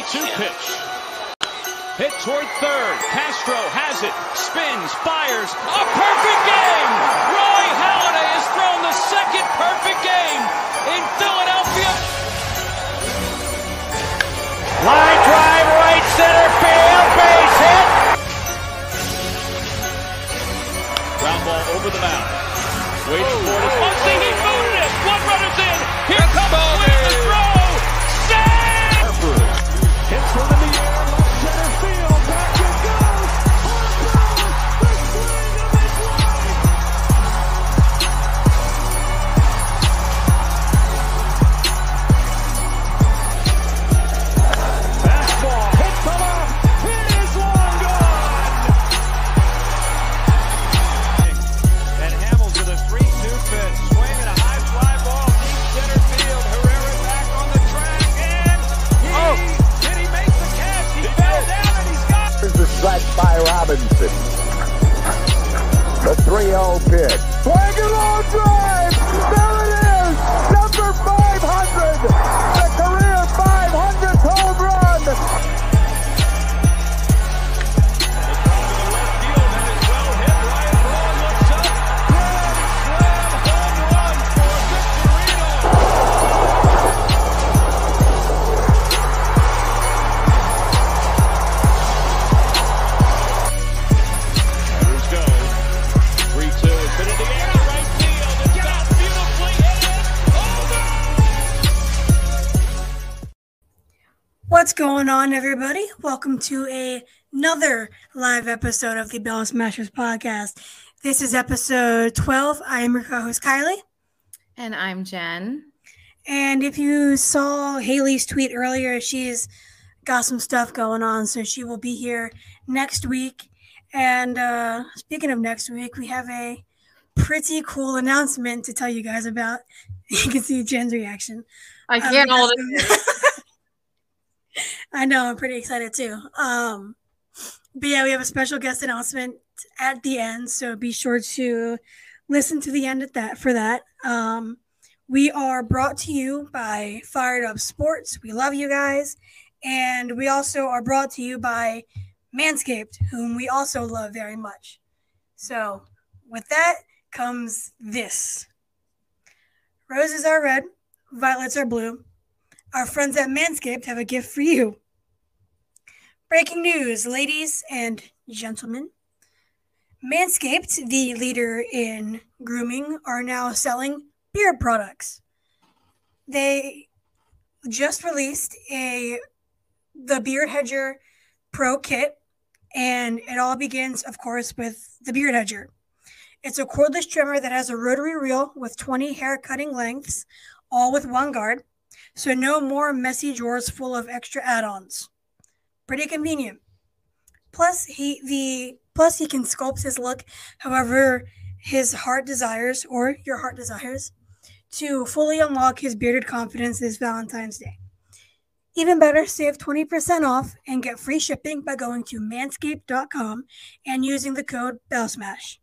3-2 pitch. Hit toward third. Castro has it. Spins, fires. A perfect game! Roy Halladay has thrown the second perfect game in Philadelphia. Line drive, right center field, base hit. Ground ball over the mound. Waiting for it. 3-0 pitch. Swing. Going on, everybody? Welcome to a, another live episode of the Bell Smashers podcast. This is episode 12. I am your co host, Kylie. And I'm Jen. And if you saw Haley's tweet earlier, she's got some stuff going on, so she will be here next week. And uh, speaking of next week, we have a pretty cool announcement to tell you guys about. You can see Jen's reaction. I Um, can't hold it. I know, I'm pretty excited too. Um, but yeah, we have a special guest announcement at the end, so be sure to listen to the end at that for that. Um, we are brought to you by Fired Up Sports. We love you guys, and we also are brought to you by Manscaped, whom we also love very much. So, with that comes this. Roses are red, violets are blue. Our friends at Manscaped have a gift for you. Breaking news, ladies and gentlemen. Manscaped, the leader in grooming, are now selling beard products. They just released a the Beard Hedger Pro Kit, and it all begins, of course, with the Beard Hedger. It's a cordless trimmer that has a rotary reel with 20 hair cutting lengths, all with one guard. So no more messy drawers full of extra add-ons. Pretty convenient. Plus he the plus he can sculpt his look however his heart desires or your heart desires to fully unlock his bearded confidence this Valentine's Day. Even better, save 20% off and get free shipping by going to manscaped.com and using the code BELLSMASH.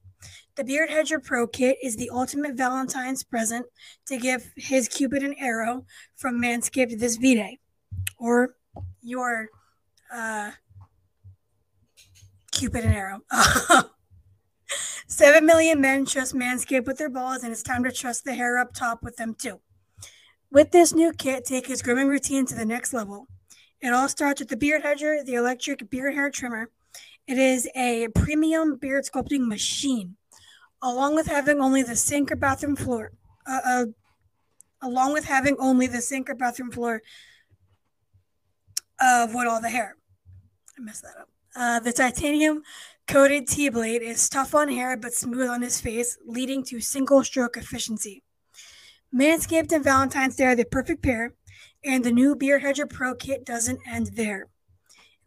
The Beard Hedger Pro Kit is the ultimate Valentine's present to give his Cupid an arrow from Manscaped this V Day, or your uh, Cupid an arrow. Seven million men trust Manscaped with their balls, and it's time to trust the hair up top with them too. With this new kit, take his grooming routine to the next level. It all starts with the Beard Hedger, the electric beard hair trimmer. It is a premium beard sculpting machine, along with having only the sink or bathroom floor. Uh, uh, along with having only the sink or bathroom floor avoid all the hair. I messed that up. Uh, the titanium coated T blade is tough on hair but smooth on his face, leading to single stroke efficiency. Manscaped and Valentine's Day are the perfect pair, and the new Beard Hedger Pro Kit doesn't end there.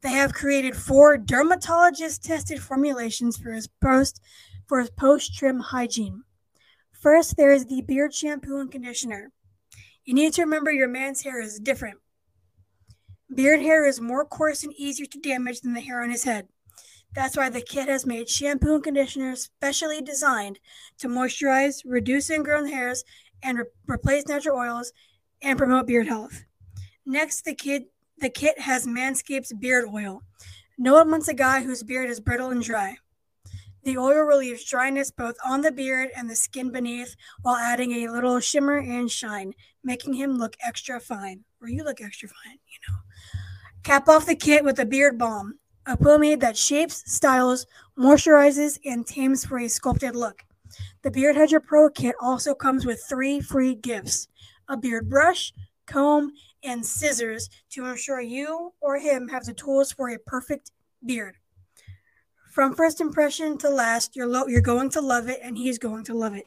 They have created four dermatologist tested formulations for his post for post trim hygiene. First, there is the beard shampoo and conditioner. You need to remember your man's hair is different. Beard hair is more coarse and easier to damage than the hair on his head. That's why the kit has made shampoo and conditioner specially designed to moisturize, reduce ingrown hairs, and re- replace natural oils and promote beard health. Next, the kit The kit has Manscaped's beard oil. No one wants a guy whose beard is brittle and dry. The oil relieves dryness both on the beard and the skin beneath while adding a little shimmer and shine, making him look extra fine. Or you look extra fine, you know. Cap off the kit with a beard balm, a pomade that shapes, styles, moisturizes, and tames for a sculpted look. The Beard Hedger Pro kit also comes with three free gifts a beard brush, comb, and scissors to ensure you or him have the tools for a perfect beard. From first impression to last, you're, lo- you're going to love it, and he's going to love it.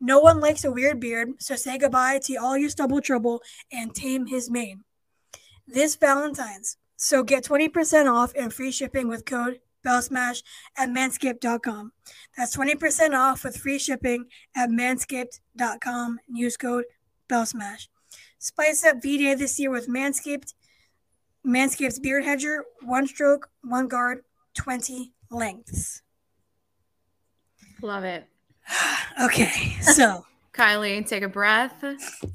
No one likes a weird beard, so say goodbye to all your stubble trouble and tame his mane. This Valentine's, so get 20% off and free shipping with code BellSmash at manscaped.com. That's 20% off with free shipping at manscaped.com. Use code BellSmash. Spice up V Day this year with Manscaped. Manscaped's Beard Hedger, one stroke, one guard, 20 lengths. Love it. Okay, so Kylie, take a breath.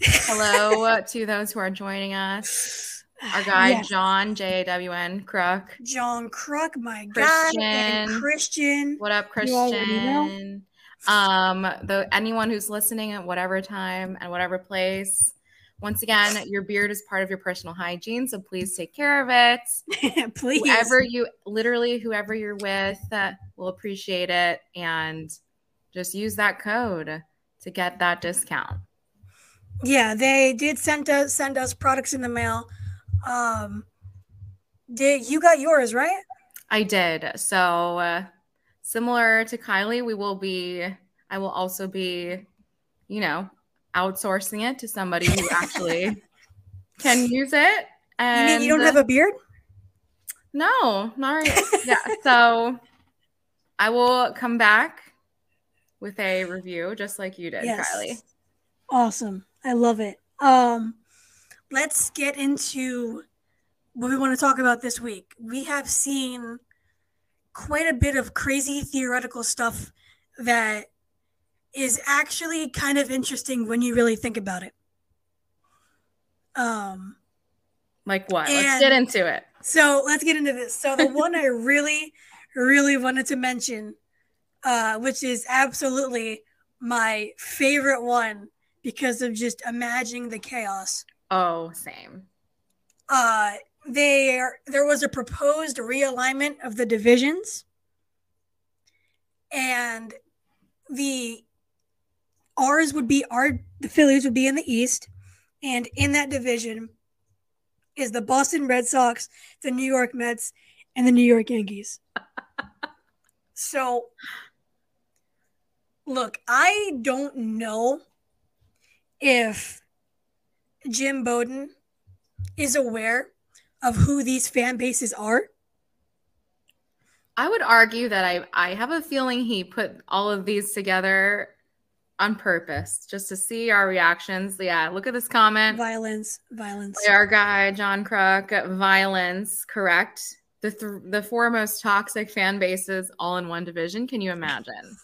Hello to those who are joining us. Our guy, Yes. John, J A W N, Crook. John Crook, my guy, and Christian. Christian. What up, You already know. Christian? Um, the anyone who's listening at whatever time and whatever place. Once again, your beard is part of your personal hygiene, so please take care of it. Please. Whoever you, literally, whoever you're with, uh, will appreciate it, and just use that code to get that discount. Yeah, they did send us send us products in the mail. Um, did you got yours right? I did. So, uh, similar to Kylie, we will be, I will also be, you know, outsourcing it to somebody who actually can use it. You And mean you don't have a beard? no, not right. yeah. So, I will come back with a review just like you did, Yes. Kylie. Awesome. I love it. Um, let's get into what we want to talk about this week. We have seen quite a bit of crazy theoretical stuff that is actually kind of interesting when you really think about it. Um, Like what? Let's get into it. So let's get into this. So the one I really, really wanted to mention, uh, which is absolutely my favorite one because of just imagining the chaos. Oh, same. Uh, there, there was a proposed realignment of the divisions, and the ours would be our the Phillies would be in the East, and in that division is the Boston Red Sox, the New York Mets, and the New York Yankees. so, look, I don't know if Jim Bowden is aware of who these fan bases are. I would argue that I I have a feeling he put all of these together on purpose just to see our reactions. Yeah, look at this comment. Violence, violence. Our guy John Crook, violence, correct? The th- the four most toxic fan bases all in one division. Can you imagine?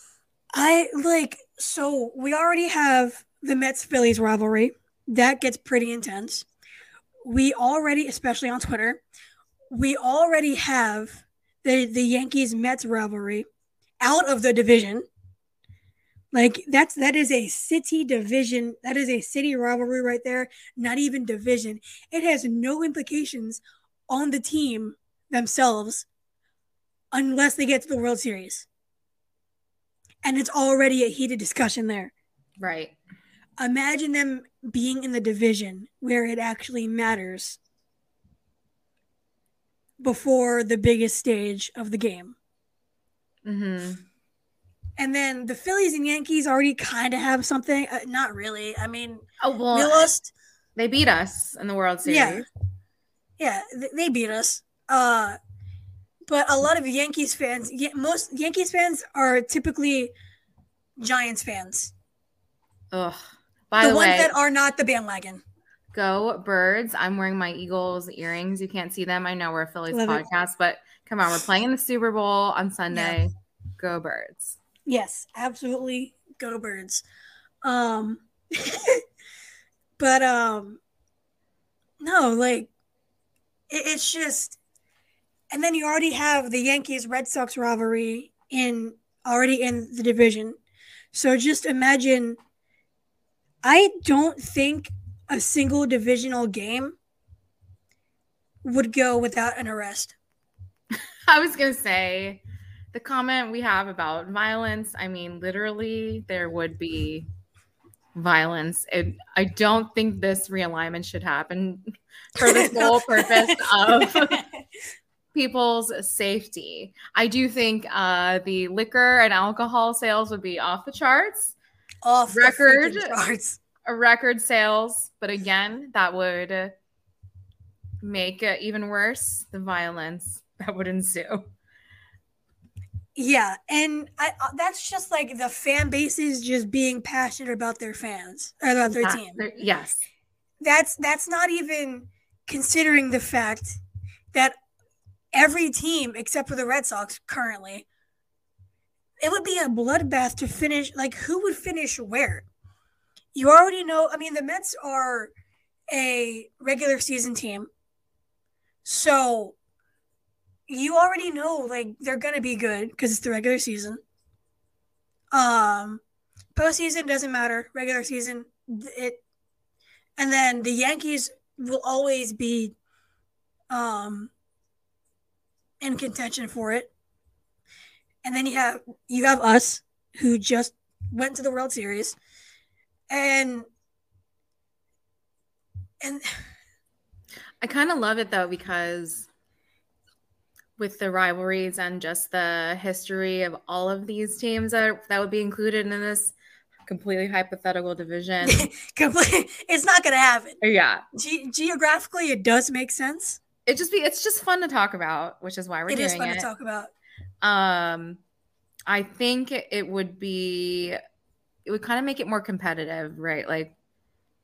I like so we already have the Mets Phillies rivalry. That gets pretty intense. We already, especially on Twitter, we already have the the Yankees Mets rivalry out of the division. Like that's that is a city division. That is a city rivalry right there. Not even division. It has no implications on the team themselves unless they get to the World Series. And it's already a heated discussion there. Right. Imagine them being in the division where it actually matters before the biggest stage of the game. hmm And then the Phillies and Yankees already kind of have something. Uh, not really. I mean, Oh we lost. they beat us in the World Series. Yeah. Yeah, th- they beat us. Uh, but a lot of Yankees fans, yeah, most Yankees fans are typically Giants fans. Ugh. By the the, ones way, that are not the bandwagon. Go birds. I'm wearing my Eagles earrings. You can't see them. I know we're a Phillies Love it. podcast, but come on, we're playing in the Super Bowl on Sunday. Go birds. Yes, absolutely. Go birds. Um but um no, like it, it's just, and then you already have the Yankees Red Sox rivalry in already in the division. So just imagine. I don't think a single divisional game would go without an arrest. I was gonna say the comment we have about violence. I mean, literally, there would be violence. It, I don't think this realignment should happen for the sole purpose of people's safety. I do think uh, the liquor and alcohol sales would be off the charts, Off Record. charts. a record sales, but again, that would make it even worse the violence that would ensue. Yeah, and I uh, that's just like the fan bases just being passionate about their fans or about their team. Yes. That's that's not even considering the fact that every team except for the Red Sox currently it would be a bloodbath to finish like who would finish where? You already know, I mean the Mets are a regular season team. So you already know like they're gonna be good because it's the regular season. Um, postseason doesn't matter. Regular season, it, and then the Yankees will always be, um, in contention for it. And then you have you have us who just went to the World Series, and and I kind of love it though because with the rivalries and just the history of all of these teams that that would be included in this completely hypothetical division. it's not gonna happen. yeah. Ge- geographically, it does make sense. It just be it's just fun to talk about, which is why we're It doing is fun it. to talk about. Um I think it would be it would kind of make it more competitive, right? Like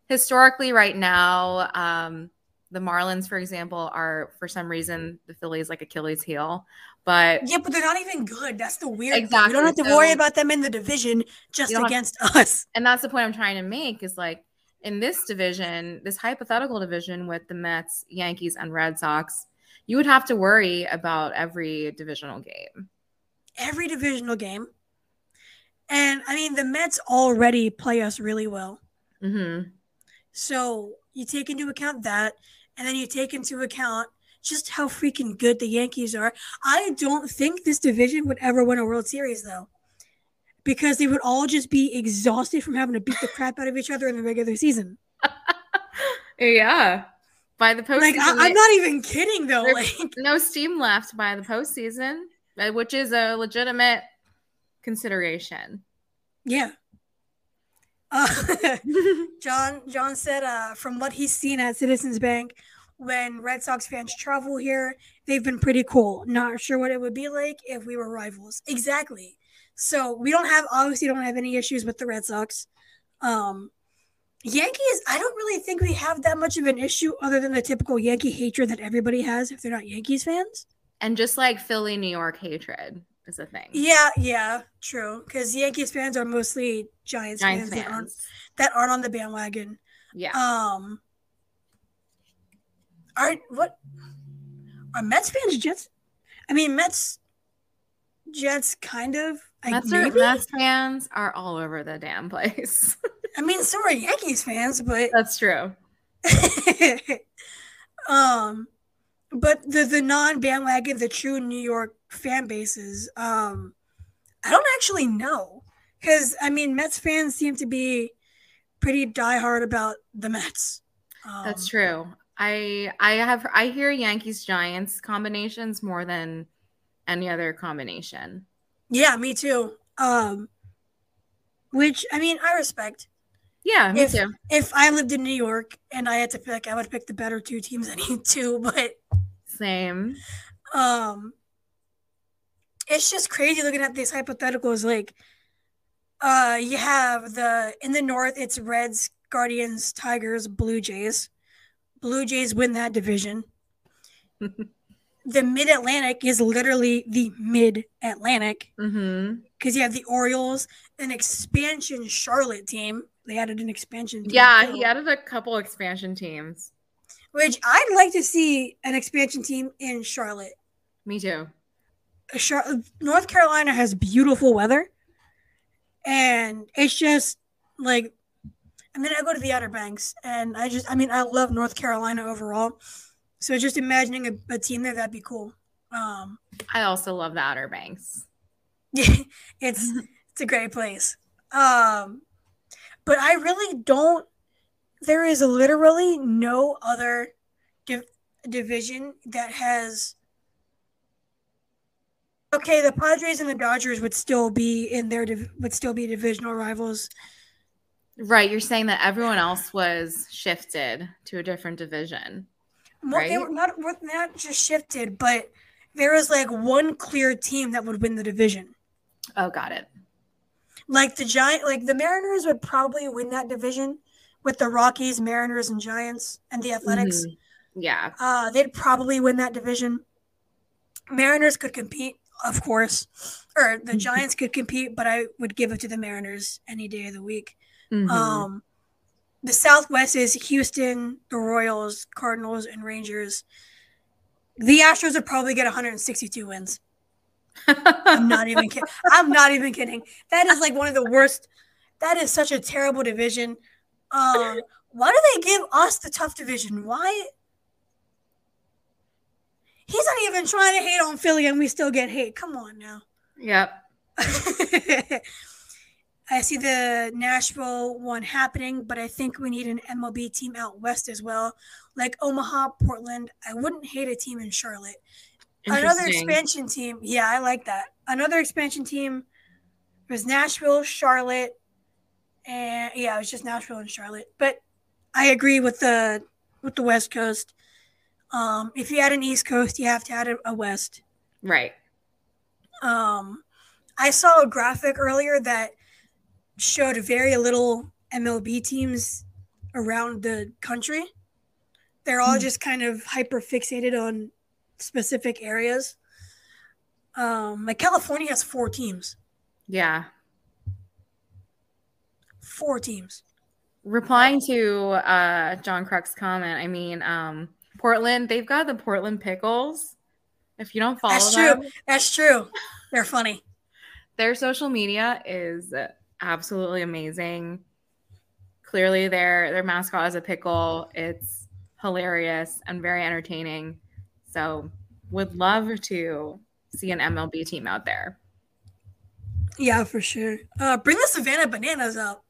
historically right now, um the Marlins, for example, are for some reason the Phillies like Achilles heel. But Yeah, but they're not even good. That's the weird. Thing. Exactly, We don't have to worry about them in the division just You against us. and that's the point I'm trying to make is like in this division, this hypothetical division with the Mets, Yankees, and Red Sox, you would have to worry about every divisional game. Every divisional game. And I mean, the Mets already play us really well. Mm-hmm. So you take into account that, and then you take into account just how freaking good the Yankees are. I don't think this division would ever win a World Series, though, because they would all just be exhausted from having to beat the crap out of each other in the regular season. Yeah. By the postseason, Like, I- I'm not even kidding, though. Like, no steam left by the postseason, uh, which is a legitimate consideration. yeah. Uh, John John said uh, from what he's seen at Citizens Bank, when Red Sox fans travel here, they've been pretty cool. Not sure what it would be like if we were rivals. Exactly. So we don't have obviously don't have any issues with the Red Sox. Um, Yankees, I don't really think we have that much of an issue other than the typical Yankee hatred that everybody has if they're not Yankees fans. And just like Philly, New York hatred is a thing. Yeah, yeah, true. Because Yankees fans are mostly Giants, Giants fans, That, aren't, that aren't on the bandwagon. Yeah. Um, are what are Mets fans Jets? I mean, Mets Jets kind of. Like, Mets, are. Mets fans are all over the damn place. I mean, so are Yankees fans, but That's true. um, but the the non bandwagon, the true New York fan bases, um, I don't actually know because I mean, Mets fans seem to be pretty diehard about the Mets. Um, That's true. I I have I hear Yankees Giants combinations more than any other combination. Yeah, me too. Um, which I mean, I respect. Yeah, me If too. if I lived in New York and I had to pick, I would pick the better two teams any two. But Same. um, it's just crazy looking at these hypotheticals. Like, uh, you have the in the North, it's Reds, Guardians, Tigers, Blue Jays. Blue Jays win that division. the Mid Atlantic is literally the Mid Atlantic. Mm-hmm. because you have the Orioles, an expansion Charlotte team. They added an expansion. Team Yeah, too. he added a couple expansion teams. which I'd like to see an expansion team in Charlotte. Me too. North Carolina has beautiful weather, and it's just like, I mean, I go to the Outer Banks, and I just, I mean, I love North Carolina overall. So just imagining a, a team there, that'd be cool. Um, I also love the Outer Banks. it's it's a great place. Um, but I really don't. There is literally no other div- division that has. Okay, the Padres and the Dodgers would still be in their would still be divisional rivals. Right. You're saying that everyone else was shifted to a different division. They Right. were not were not just shifted, but there was like one clear team that would win the division. Oh, got it. Like the giant, like the Mariners would probably win that division with the Rockies, Mariners, and Giants, and the Athletics. Mhm. Yeah. Uh, they'd probably win that division. Mariners could compete, of course, or the Giants could compete, but I would give it to the Mariners any day of the week. Mhm. Um, the Southwest is Houston, the Royals, Cardinals, and Rangers. The Astros would probably get 162 wins. I'm not even kidding. I'm not even kidding. That is like one of the worst. That is such a terrible division. Um, why do they give us the tough division? Why? He's not even trying to hate on Philly, and we still get hate. Come on now. yep. I see the Nashville one happening, but I think we need an MLB team out west as well, like Omaha, Portland. I wouldn't hate a team in Charlotte. Another expansion team. Yeah, I like that. Another expansion team was Nashville, Charlotte, and yeah, it was just Nashville and Charlotte. But I agree with the with the West Coast. Um, if you add an East Coast, you have to add a, West. Right. Um, I saw a graphic earlier that showed very little MLB teams around the country. They're all just kind of hyper fixated on specific areas. Um, like California has four teams. Yeah. Four teams. Replying to uh John Crook's comment, I mean, um, Portland, they've got the Portland pickles. If you don't follow That's them, true. That's true. They're funny. their social media is absolutely amazing. Clearly, their their mascot is a pickle. It's hilarious and very entertaining. So, would love to see an MLB team out there. Yeah, for sure. Uh, bring the Savannah Bananas up.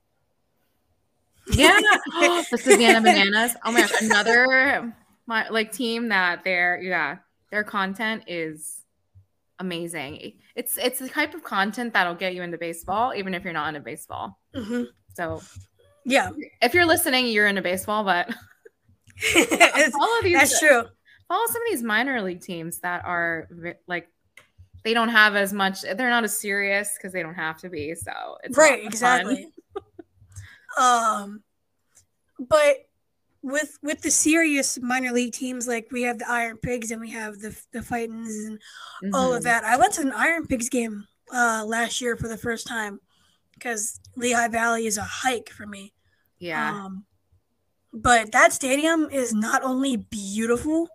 Yeah, the Savannah Bananas. Oh my gosh, another my like team that their yeah their content is amazing. It's it's the type of content that'll get you into baseball, even if you're not into baseball. hmm So Yeah, if you're listening, you're into baseball, but It's- follow these. that's true. Follow some of these minor league teams that are like they don't have as much. They're not as serious because they don't have to be. So it's right exactly um but with with the serious minor league teams like we have the iron pigs and we have the the fightins and all Mhm. of that i went to an iron pigs game uh last year for the first time because lehigh valley is a hike for me Yeah. um but that stadium is not only beautiful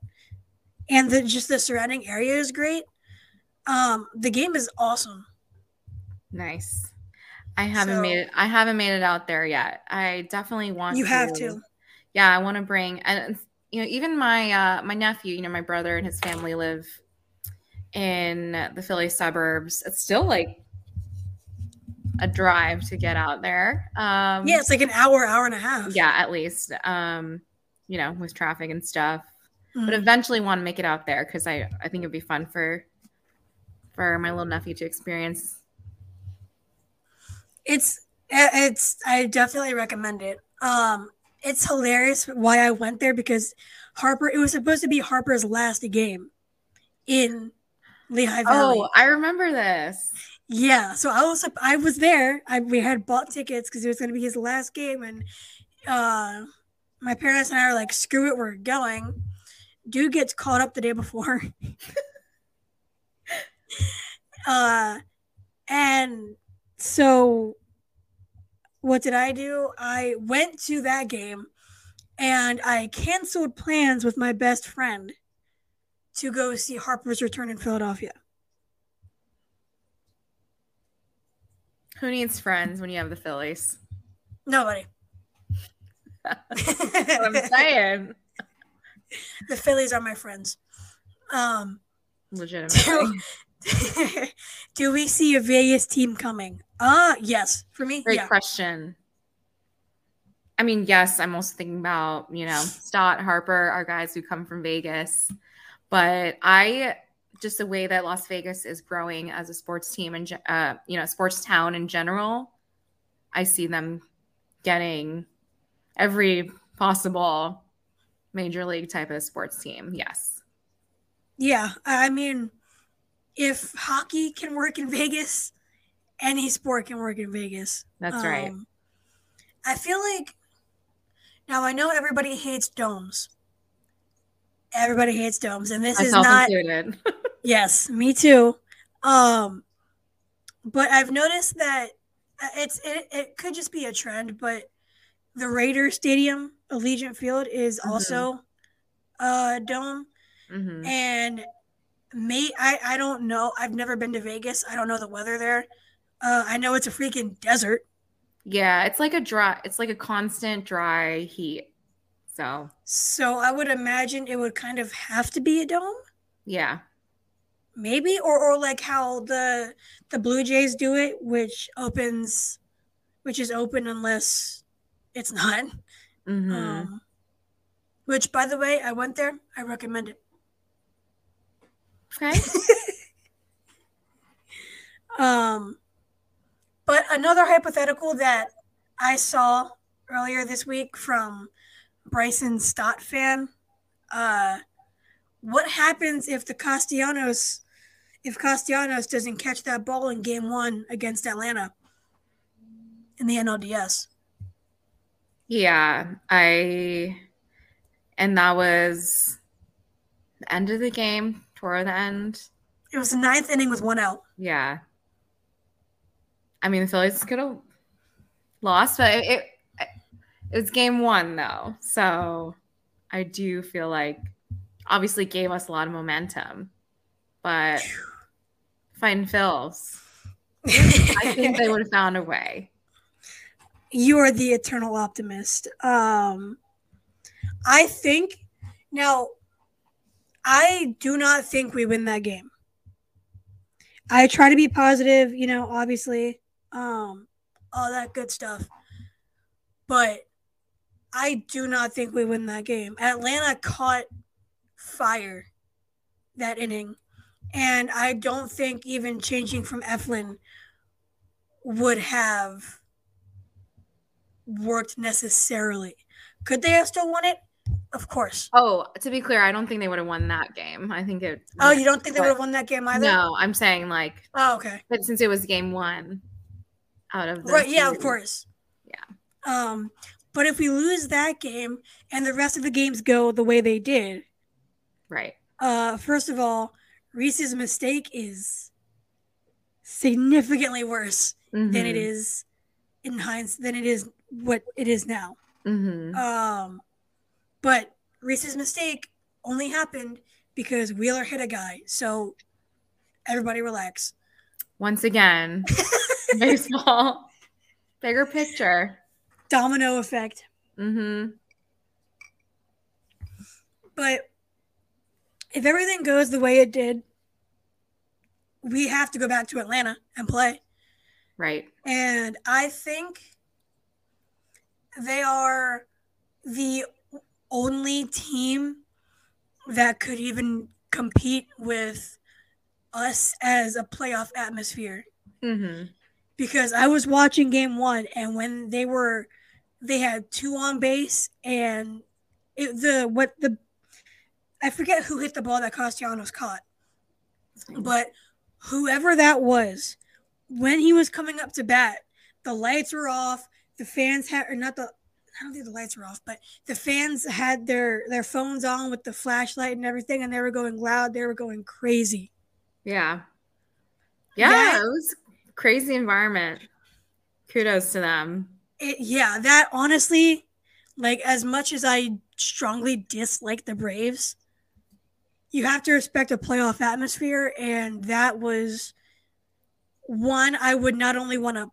and the just the surrounding area is great um the game is awesome Nice. I haven't So- made it. I haven't made it out there yet. I definitely want. you have to Yeah, I want to bring and you know even my uh my nephew, you know my brother and his family live in the Philly suburbs. It's still like a drive to get out there. Um yeah it's like an hour hour and a half yeah, at least um you know with traffic and stuff. But Mhm. eventually want to make it out there cuz I I think it'd be fun for for my little nephew to experience. it's eh, it's i definitely recommend it um it's hilarious why i went there because harper it was supposed to be harper's last game in lehigh valley. Oh, I remember this. yeah so i was i was there. I, we had bought tickets because it was going to be his last game and uh my parents and i are like screw it we're going. Dude gets caught up the day before. Uh and so what did I do? I went to that game and I canceled plans with my best friend to go see Harper's return in Philadelphia. Who needs friends when you have the Phillies? Nobody. I'm saying. the Phillies are my friends. Um, Legitimately. do we see a Vegas team coming? Uh yes. For me, Great yeah. question. I mean, yes, I'm also thinking about, you know, Stott, Harper, our guys who come from Vegas. But I just the way that Las Vegas is growing as a sports team and uh, you know, sports town in general, I see them getting every possible major league type of sports team. Yes. Yeah, I mean, if hockey can work in Vegas, any sport can work in Vegas. That's right. Um, I feel like now I know everybody hates domes. Everybody hates domes, and this is not. included. Yes, me too. Um, but I've noticed that uh, it's it, it could just be a trend, but the Raider Stadium, Allegiant Field, is Mhm. also a dome, Mhm. and may I I don't know. I've never been to Vegas. I don't know the weather there. Uh, I know it's a freaking desert. Yeah, it's like a dry it's like a constant dry heat. So, So I would imagine it would kind of have to be a dome, yeah. maybe, or or like how the the Blue Jays do it, which opens, which is open unless it's not. Mhm. Um, which, by the way, I went there. I recommend it. Okay. Um, but another hypothetical that I saw earlier this week from Bryson Stott fan. Uh, what happens if the Castellanos, if Castellanos doesn't catch that ball in Game One against Atlanta in the NLDS? Yeah, I and that was the end of the game, toward the end. It was the ninth inning with one out. Yeah. I mean, the Phillies could have lost, but it, it it was game one though, so I do feel like obviously gave us a lot of momentum, but fighting Phils, I think they would have found a way. you are the eternal optimist. Um, I think now. I do not think we win that game. I try to be positive, you know, obviously, um, all that good stuff. But I do not think we win that game. Atlanta caught fire that inning. And I don't think even changing from Eflin would have worked necessarily. Could they have still won it? Of course. Oh, to be clear, I don't think they would have won that game. I think it. Oh, you don't think they would have won that game either? No, I'm saying like, Oh, okay. but since it was game one, out of the Right. Yeah, of course. Yeah. Um, but if we lose that game and the rest of the games go the way they did, right. uh, first of all, Rhys's mistake is significantly worse than it Mhm. is in hindsight than it is what it is now. Mhm. Um, but Rhys's mistake only happened because Wheeler hit a guy. So everybody relax. Once again, baseball, bigger picture. Domino effect. Mm-hmm. But if everything goes the way it did, we have to go back to Atlanta and play. Right. And I think they are the only team that could even compete with us as a playoff atmosphere. Mm-hmm. Because I was watching game one, and when they were, they had two on base, and it, the what the, I forget who hit the ball that Castellanos caught, but whoever that was, when he was coming up to bat, the lights were off. The fans had, or not the, I don't think the lights were off, but the fans had their their phones on with the flashlight and everything, and they were going loud. They were going crazy. Yeah. Yeah, That- it was a crazy environment. Kudos to them. It, yeah, that honestly, Like as much as I strongly dislike the Braves, you have to respect a playoff atmosphere, and that was one I would not only want to,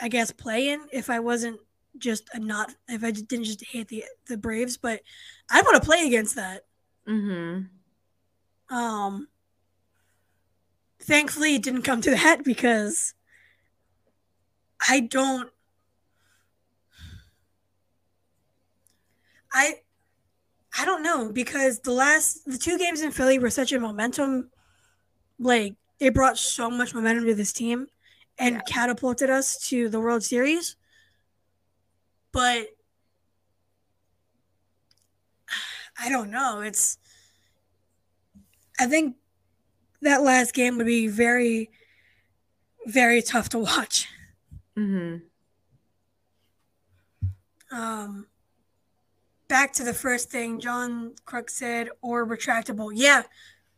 I guess, play in if I wasn't just a not if I didn't just hate the the Braves, but I'd want to play against that. Mm-hmm. Um, thankfully, it didn't come to that because I don't. I I don't know because the last the two games in Philly were such a momentum, like they brought so much momentum to this team, and catapulted us to the World Series. But I don't know. It's I think that last game would be very, very tough to watch. Mm-hmm. Um, back to the first thing John Crook said, or retractable. Yeah,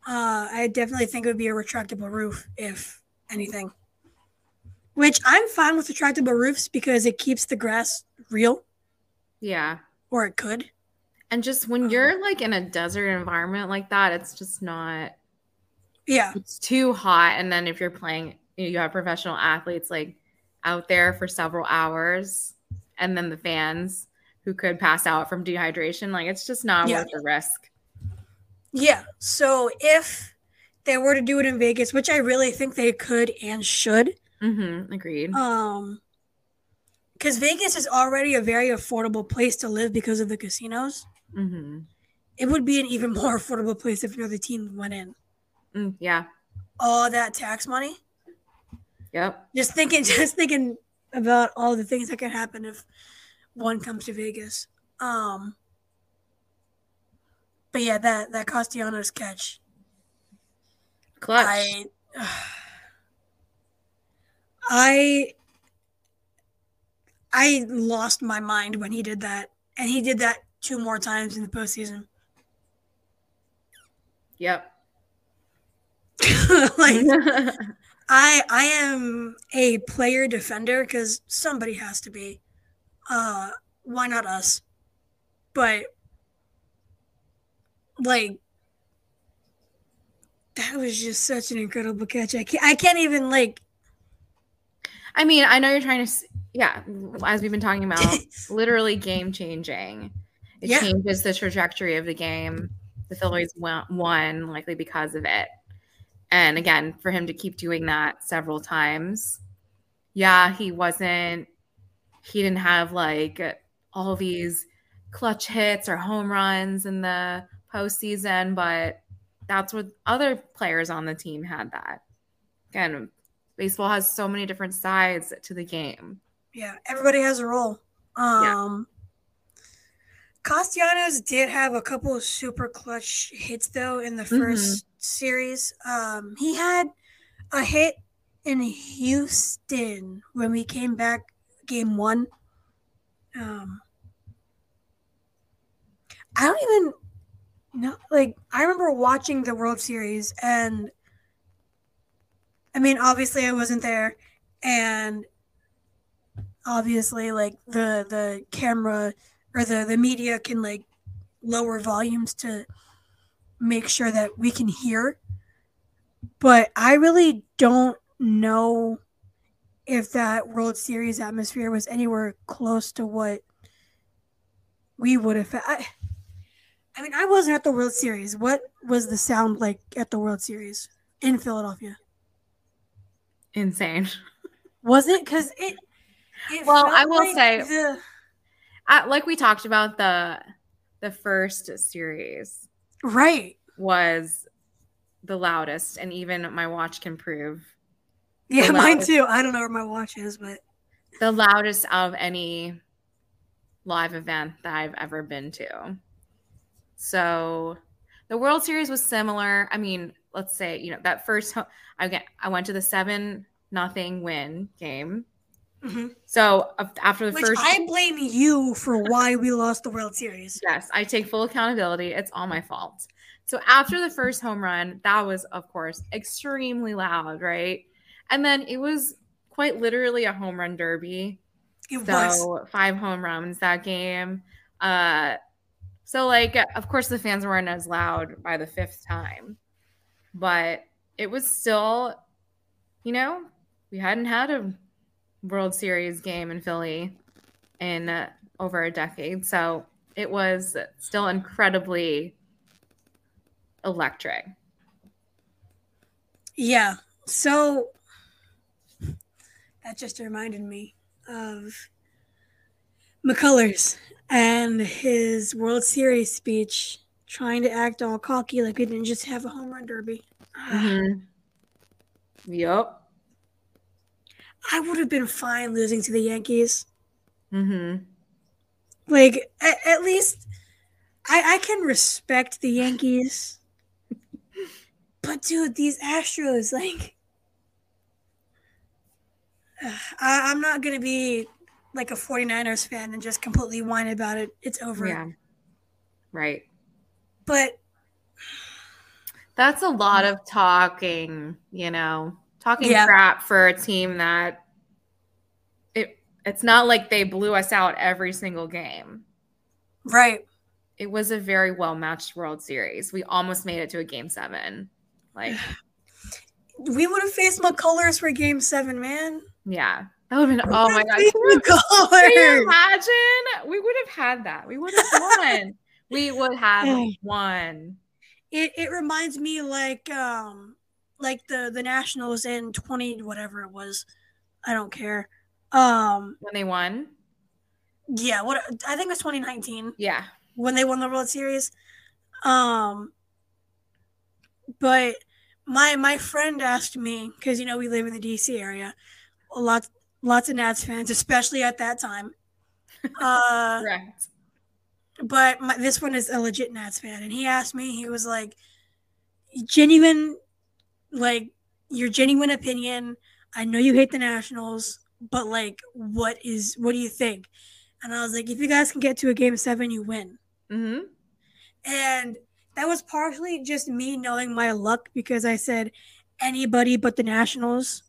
uh, I definitely think it would be a retractable roof, if anything. Which I'm fine with retractable roofs because it keeps the grass real, Yeah. or it could. And just when um, you're like in a desert environment like that, it's just not Yeah, it's too hot. And then if you're playing, you have professional athletes like out there for several hours, and then the fans who could pass out from dehydration. Like it's just not Yeah. worth the risk. yeah. So if they were to do it in Vegas, which I really think they could and should, Mm-hmm. Agreed. um, because Vegas is already a very affordable place to live because of the casinos. mm-hmm. It would be an even more affordable place if another team went in. Mm, yeah. All that tax money. Yep. Just thinking, just thinking about all the things that could happen if one comes to Vegas. Um, but yeah, that that Castellanos catch, Clutch. I, I, I lost my mind when he did that, and he did that two more times in the postseason. yep. like I I am a player defender because somebody has to be. Uh, why not us? But like that was just such an incredible catch. I can't I can't even like I mean, I know you're trying to, yeah, as we've been talking about, literally game changing. It Yeah. changes the trajectory of the game. The Phillies won, won likely because of it. And again, for him to keep doing that several times, yeah, he wasn't, he didn't have like all these clutch hits or home runs in the postseason, but that's what other players on the team had that. Again, baseball has so many different sides to the game. yeah, everybody has a role. Um Castellanos did have a couple of super clutch hits though in the 1st series. Um he had a hit in Houston when we came back game 1. Um I don't even know like I remember watching the World Series and I mean obviously I wasn't there and obviously like the the camera or the the media can like lower volumes to make sure that we can hear. But i really don't know if that world series atmosphere was anywhere close to what we would have I, I mean i wasn't at the world series. What was the sound like at the world series in philadelphia Insane. was it because it, it Well, I will like say- the- Uh, like we talked about the the first series right was the loudest, and even my watch can prove Yeah, mine too. I don't know where my watch is, but the loudest of any live event that I've ever been to. So the World Series was similar. I mean, let's say you know that first I get I went to the seven nothing win game. Mhm. So after the which first, I blame you for why we lost the World Series. yes, I take full accountability. It's all my fault. So after the first home run, that was of course extremely loud, right? And then it was quite literally a home run derby. It was. So five home runs that game. Uh, so like, of course, the fans weren't as loud by the fifth time, but it was still, you know, we hadn't had a World Series game in Philly in uh, over a decade, so it was still incredibly electric. Yeah. So that just reminded me of McCullers and his World Series speech, trying to act all cocky like we didn't just have a home run derby. Mm-hmm. Yep. I would have been fine losing to the Yankees. Mm-hmm. Like, at, at least I, I can respect the Yankees. but, dude, these Astros, like, I, I'm not going to be like a 49ers fan and just completely whine about it. It's over. Yeah. Right. But That's a lot of talking, you know, talking Yeah. crap for a team that it it's not like they blew us out every single game. right. It was a very well matched World Series. We almost made it to a game seven. Like, We would have faced McCullers for game seven, man. yeah. That would have been oh my god. Can you, imagine? We would have had that. We would have won. we would have won. It it reminds me like um like the the Nationals in 20 whatever it was. I don't care. Um When they won. yeah, what I think it was 2019 Yeah. when they won the World Series. Um but my my friend asked me cuz you know we live in the DC area. Lots lots of Nats fans especially at that time. Uh Correct. But my, this one is a legit Nats fan, and he asked me, he was like, genuine, like your genuine opinion. I know you hate the Nationals, but like, what is, what do you think? And I was like, if you guys can get to a game seven, you win. Mm-hmm. And that was partially just me knowing my luck because I said anybody but the Nationals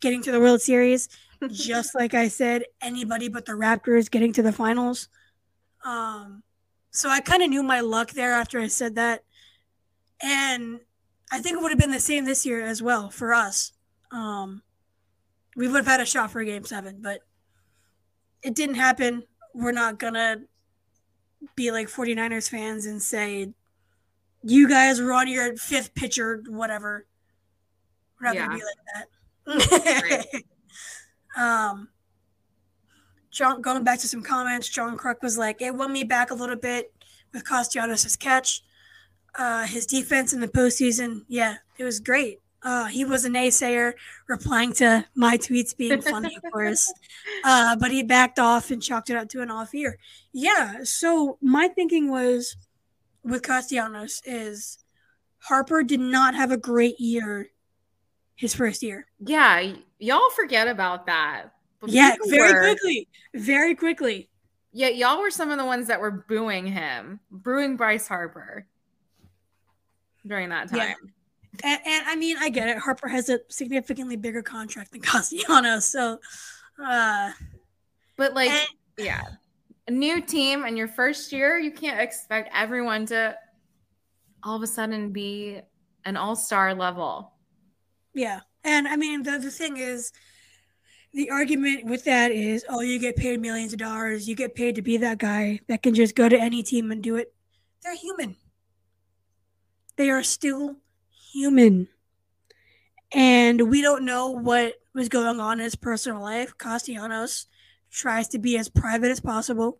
getting to the World Series, just like I said anybody but the Raptors getting to the finals. Um, so I kind of knew my luck there after I said that, and I think it would have been the same this year as well for us. Um, we would have had a shot for game seven, but it didn't happen. We're not gonna be like 49ers fans and say you guys were on your fifth pitcher, whatever. We're not gonna be like that. um John going back to some comments, John Kruk was like, it won me back a little bit with Castellanos' catch. Uh, his defense in the postseason, yeah, it was great. Uh, he was a naysayer replying to my tweets being funny, of course. Uh, but he backed off and chalked it up to an off year. Yeah. So my thinking was with Castellanos is Harper did not have a great year his first year. Yeah, y'all forget about that. Yeah, very quickly. Very quickly. Yeah, y'all were some of the ones that were booing him, booing Bryce Harper during that time. Yeah. And, and I mean, I get it. Harper has a significantly bigger contract than Castellanos. So, uh, But like, and- yeah, a new team and your first year, you can't expect everyone to all of a sudden be an all-star level. yeah. And I mean, the, the thing is, the argument with that is, oh, you get paid millions of dollars. You get paid to be that guy that can just go to any team and do it. They're human. They are still human. And we don't know what was going on in his personal life. Castellanos tries to be as private as possible.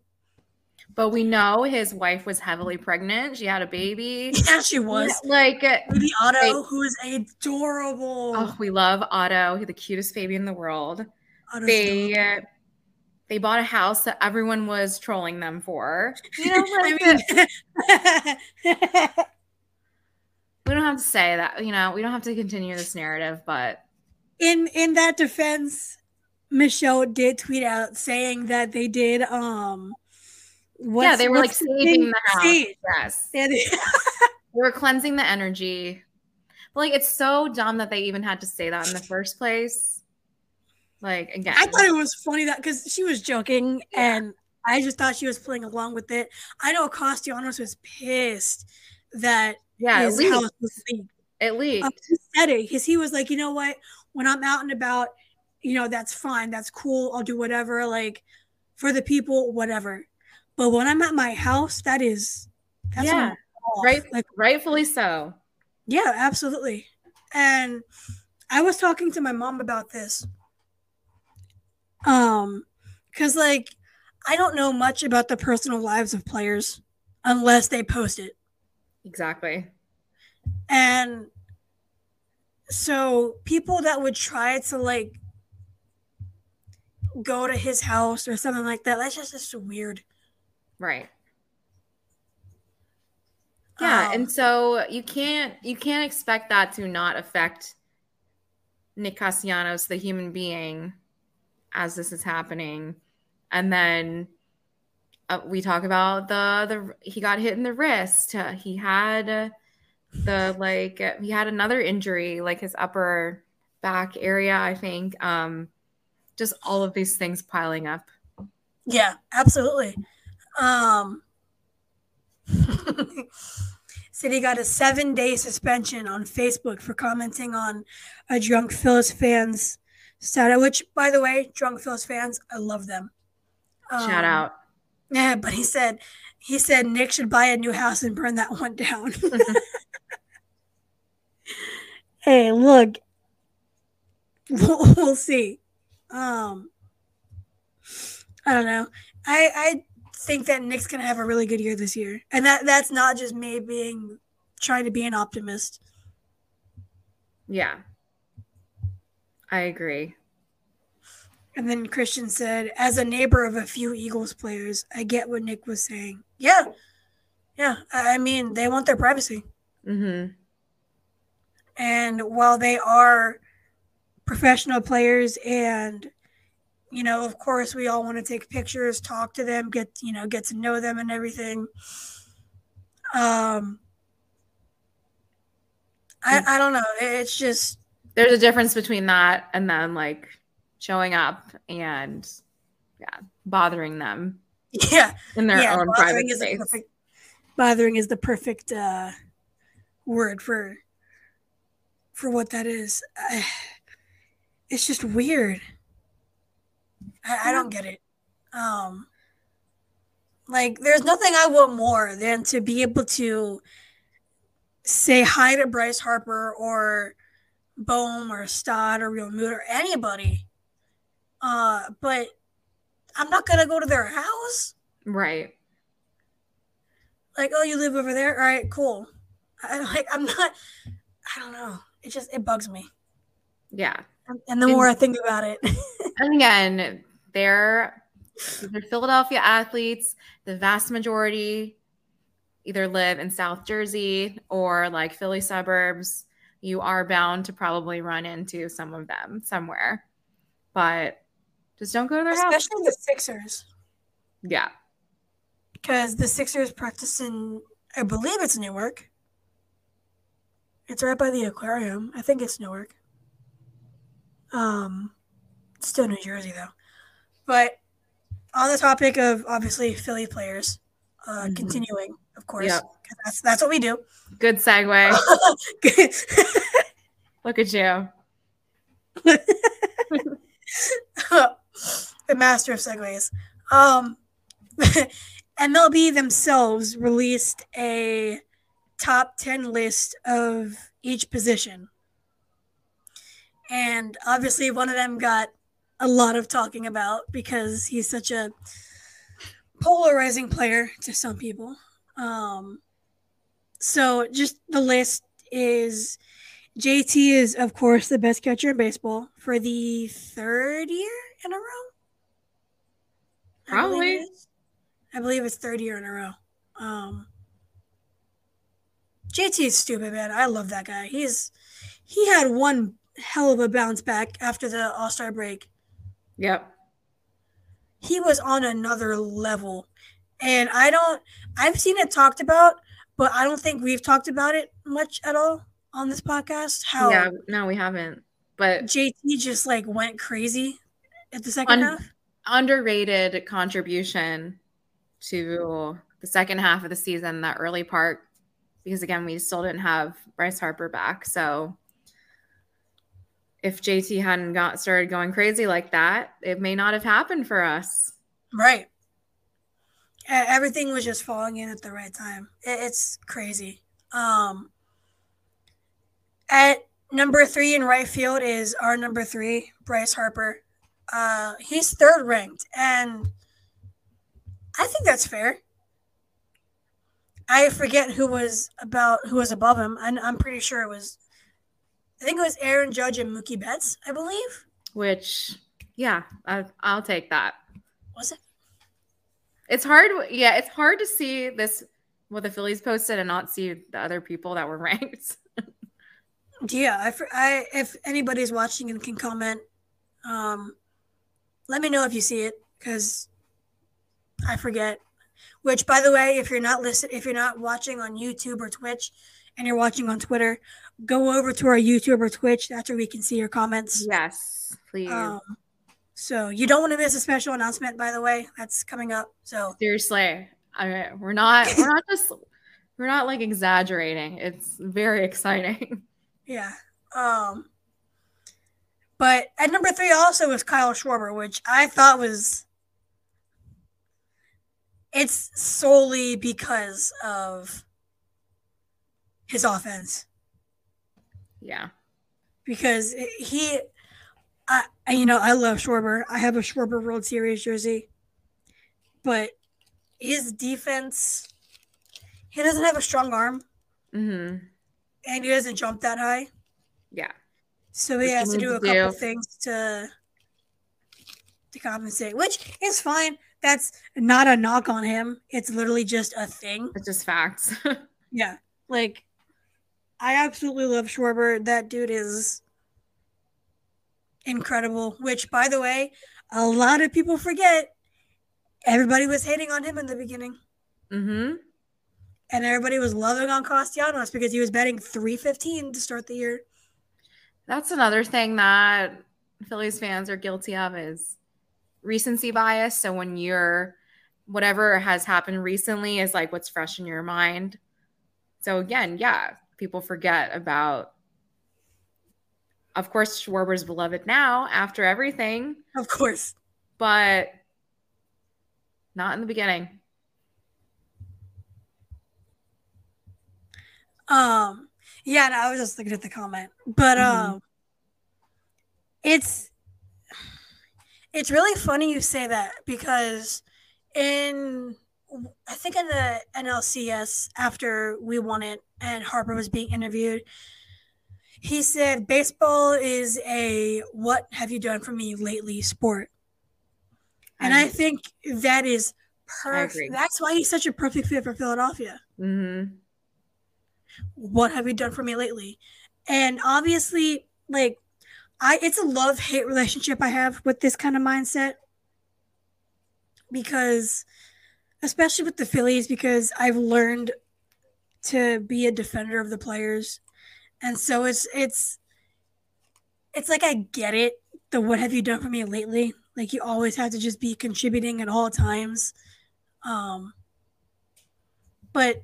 But we know his wife was heavily pregnant. She had a baby. Yeah, she was. Like, uh, Baby Otto, Like- who is adorable. oh, we love Otto. He's the cutest baby in the world. They adorable. they bought a house that everyone was trolling them for. You know, I mean, we don't have to say that. You know, we don't have to continue this narrative, but in in that defense, Michelle did tweet out saying that they did um yeah, they were like saving the house. Sage. Yes, Yeah, they- they were cleansing the energy. But like, it's so dumb that they even had to say that in the first place. Like again, I thought it was funny that because she was joking and I just thought she was playing along with it. I know Castellanos was pissed that yeah, his leaked. house was leaked. It leaked. Um, he said it because he was like, you know what? When I'm out and about, you know, that's fine. That's cool. I'll do whatever, like for the people, whatever. But when I'm at my house, that is, that's Yeah, right. Like, Rightfully so. yeah, absolutely. And I was talking to my mom about this. Um, because like I don't know much about the personal lives of players unless they post it. Exactly. And so people that would try to like go to his house or something like that, that's just, just weird. Right. Yeah, Um, and so you can't you can't expect that to not affect Nick Castellanos, the human being, as this is happening, and then uh, we talk about the the he got hit in the wrist. Uh, he had the like he had another injury, like his upper back area, I think. Um, just all of these things piling up. Yeah, absolutely. Um, said he got a seven day suspension on Facebook for commenting on a drunk Phillies fans status. Which, by the way, drunk Phillies fans, I love them. Shout Um, out. Yeah, but he said he said Nick should buy a new house and burn that one down. hey, look, we'll, we'll see. Um, I don't know. I I think that Nick's gonna have a really good year this year, and that that's not just me being trying to be an optimist. Yeah. I agree. And then Christian said, as a neighbor of a few Eagles players, I get what Nick was saying. Yeah, yeah. I mean, they want their privacy. Mm-hmm. And while they are professional players and you know, of course we all want to take pictures, talk to them, get, you know, get to know them and everything. Um I I don't know. It's just there's a difference between that and then like showing up and yeah bothering them yeah, in their yeah, own bothering private is space perfect bothering is the perfect uh word for for what that is. I, it's just weird. I, I don't get it. Um like there's nothing I want more than to be able to say hi to Bryce Harper or Bohm or Stott or Realmuto or anybody. Uh but I'm not gonna go to their house. right like, oh, you live over there. All right, cool. I, like, I'm not. I don't know. It just it bugs me. yeah And, and the more I think about it, and again they're they're philadelphia athletes the vast majority either live in south jersey or like philly suburbs you are bound to probably run into some of them somewhere but just don't go to their house especially the Sixers, yeah because the Sixers practice in, I believe it's Newark. It's right by the aquarium. I think it's Newark. Um, it's still New Jersey though. But on the topic of obviously Philly players, uh, Mhm. continuing, of course, Yep. that's that's what we do. good segue look at you the master of segues. Um, MLB themselves released a top 10 list of each position. And obviously, one of them got a lot of talking about because he's such a polarizing player to some people. Um, so, just the list is JT is, of course, the best catcher in baseball for the third year in a row. I believe Probably. is. I believe it's third year in a row. Um, JT is stupid, man. I love that guy. He's he had one hell of a bounce back after the All Star break. yep He was on another level, and I don't. I've seen it talked about, but I don't think we've talked about it much at all on this podcast. How yeah no we haven't but JT just like went crazy at the second Un- half. Underrated contribution to the second half of the season, that early part, because again, we still didn't have Bryce Harper back. So if JT hadn't got started going crazy like that, it may not have happened for us. Right. Everything was just falling in at the right time. It's crazy. Um, at number three in right field is our number three, Bryce Harper. Uh, he's third ranked, and I think that's fair. I forget who was about who was above him, and I'm pretty sure it was. I think it was Aaron Judge and Mookie Betts. I believe Which, yeah, I, I'll take that. was it. It's hard. Yeah, it's hard to see this what the Phillies posted and not see the other people that were ranked. Yeah, I, I if anybody's watching and can comment, um, let me know if you see it because I forget. Which, by the way, if you're not listen, if you're not watching on YouTube or Twitch, and you're watching on Twitter, go over to our YouTube or Twitch. That's where we can see your comments. yes, please. Um, so you don't want to miss a special announcement. By the way, that's coming up. So Seriously, I we're not we're not just we're not like exaggerating. It's very exciting. Yeah. Um but at number three also was Kyle Schwarber, which I thought was it's solely because of his offense. Yeah. Because he I you know, I love Schwarber. I have a Schwarber World Series jersey. But his defense he doesn't have a strong arm hmm and he doesn't jump that high. Yeah. So he Which has to do a to couple do. things to to compensate, which is fine. That's not a knock on him. It's literally just a thing. It's just facts. Yeah. Like I absolutely love Schwarber. That dude is incredible. Which by the way, a lot of people forget everybody was hating on him in the beginning. hmm And everybody was loving on Castellanos because he was betting 315 to start the year. That's another thing that Phillies fans are guilty of is recency bias. So when you're whatever has happened recently is like what's fresh in your mind. So again, yeah, people forget about of course Schwarber's beloved now after everything, Of course. but not in the beginning. Um, yeah, no, I was just looking at the comment, but Mhm. um, it's it's really funny you say that because in I think in the NLCS after we won it and Harper was being interviewed, he said baseball is a what have you done for me lately sport, and I think that is perfect. That's why he's such a perfect fit for Philadelphia Mhm. what have you done for me lately and obviously like i it's a love hate relationship i have with this kind of mindset because especially with the phillies because i've learned to be a defender of the players and so it's it's it's like i get it the what have you done for me lately like you always have to just be contributing at all times um but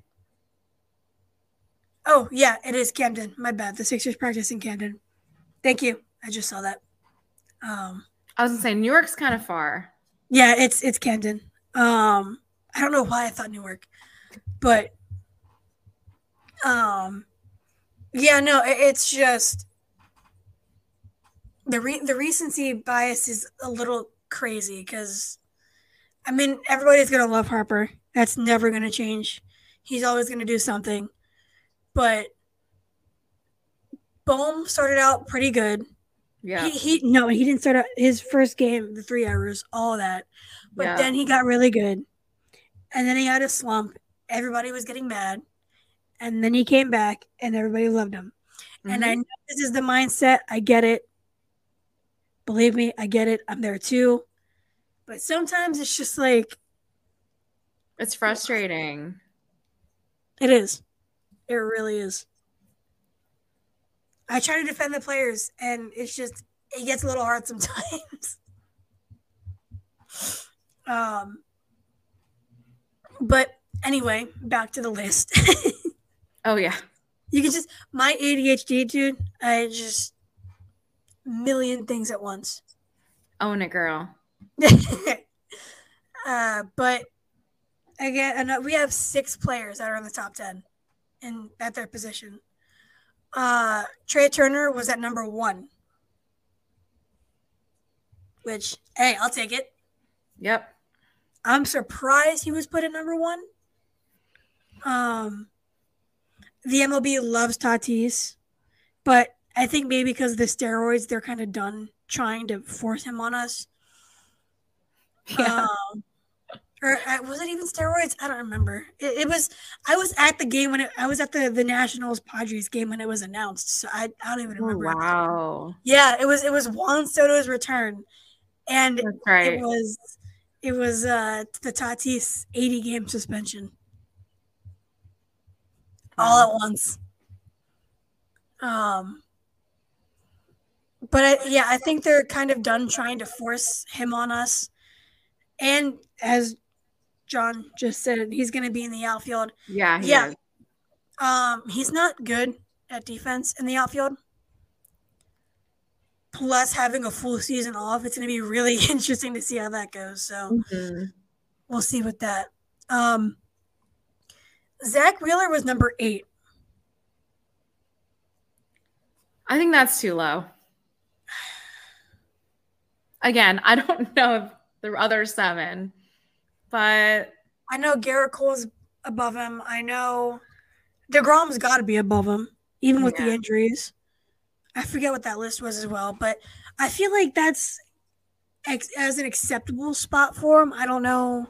Oh yeah, it is Camden. My bad. The Sixers practice in Camden. Thank you. I just saw that. Um, I was gonna say New York's kind of far. yeah, it's it's Camden. Um, I don't know why I thought Newark, but um, yeah, no, it, it's just the re- the recency bias is a little crazy because, I mean, everybody's gonna love Harper. That's never gonna change. He's always gonna do something, but Bohm started out pretty good. Yeah. He, he no, he didn't start out his first game, the three hours, all that. But Yeah. then he got really good. And then he had a slump. Everybody was getting mad. And then he came back and everybody loved him. And Mhm. I know this is the mindset. I get it. Believe me, I get it. I'm there too. But sometimes it's just like it's frustrating. it is. It really is. I try to defend the players and it's just it gets a little hard sometimes. Um, but anyway, back to the list. Oh yeah. you can just my ADHD, dude. I just million things at once. Own it, girl. uh, but again, we have six players that are in the top ten in at their position. Uh, Trea Turner was at number one, which hey, I'll take it. Yep. I'm surprised he was put at number one. Um, the MLB loves Tatis, but I think maybe because of the steroids, they're kind of done trying to force him on us. Yeah. Um, or uh, was it even steroids? I don't remember. It, it was. I was at the game when it, I was at the the Nationals Padres game when it was announced. So I, I don't even Oh, remember. wow. Yeah, it was it was Juan Soto's return, and right. it was it was uh the Tatis 80 game suspension all at once. Um but I, yeah, I think they're kind of done trying to force him on us. And as John just said, he's going to be in the outfield. Yeah. Yeah. is. Um, he's not good at defense in the outfield. Plus, having a full season off, it's going to be really interesting to see how that goes. So Mhm. we'll see with that. Um, Zack Wheeler was number eight. I think that's too low. Again, I don't know if the other seven, but I know Gerrit Cole's above him. I know DeGrom's got to be above him, even with the injuries. I forget what that list was as well, but I feel like that's ex- as an acceptable spot for him. I don't know.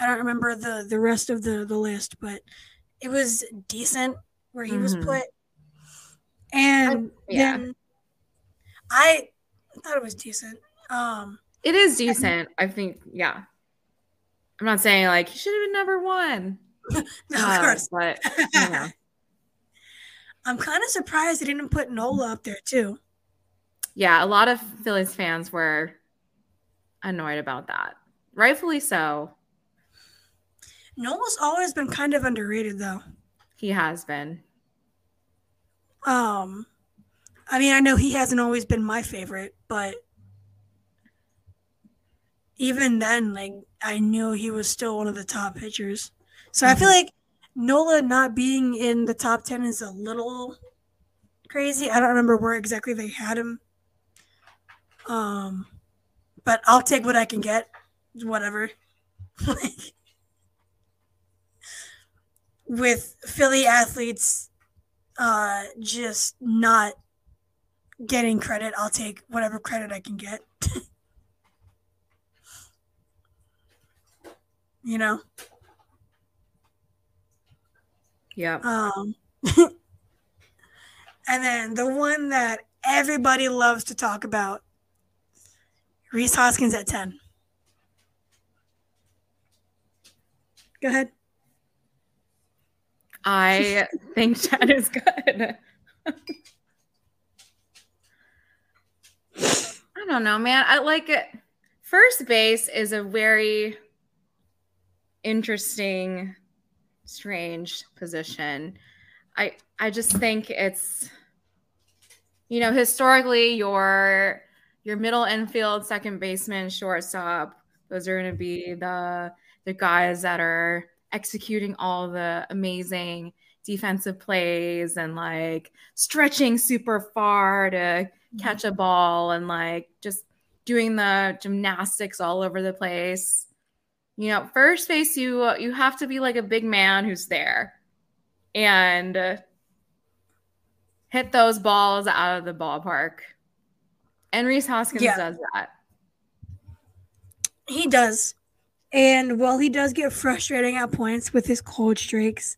I don't remember the the rest of the the list, but it was decent where he was Mhm. put. And yeah. then I thought it was decent. Um, it is decent. I think, yeah. I'm not saying like he should have been number one. no, uh, of course. But you know. I'm kind of surprised they didn't put Nola up there too. yeah, a lot of Phillies fans were annoyed about that. Rightfully so. Nola's always been kind of underrated though. He has been. Um, I mean, I know he hasn't always been my favorite, but even then, like I knew he was still one of the top pitchers. So I feel like Nola not being in the top ten is a little crazy. I don't remember where exactly they had him. Um, but I'll take what I can get. Whatever. like with Philly athletes uh just not getting credit, I'll take whatever credit I can get. you know? Yep. Um and then the one that everybody loves to talk about, Rhys Hoskins at 10. Go ahead. I think that is good. I don't know, man. I like it. First base is a very interesting, strange position. I I just think it's you know, historically your your middle infield, second baseman, shortstop, those are going to be the the guys that are executing all the amazing defensive plays and like stretching super far to mm-hmm. catch a ball and like just doing the gymnastics all over the place. You know, first base you you have to be like a big man who's there and uh, hit those balls out of the ballpark. And Rhys Hoskins Yeah. does that. He does. And while he does get frustrating at points with his cold streaks,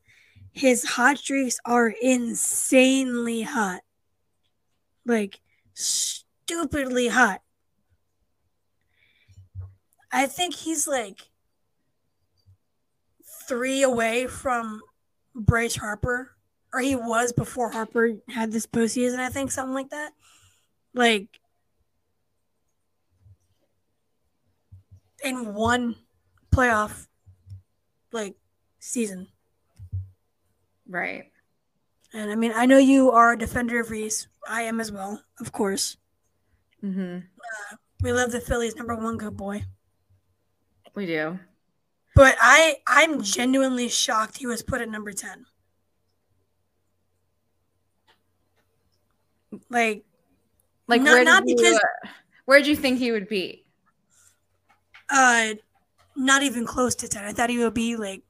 his hot streaks are insanely hot. Like stupidly hot. I think he's like three away from Bryce Harper, or he was before Harper had this postseason, I think, something like that. Like, in one playoff like season. Right. And I mean, I know you are a defender of Rhys. I am as well, of course. Mm-hmm. We love the Phillies number one good boy. We do. But I I'm genuinely shocked he was put at number 10. Like Like Not- where not did because- you, where'd you think he would be? uh not even close to 10. I thought he would be like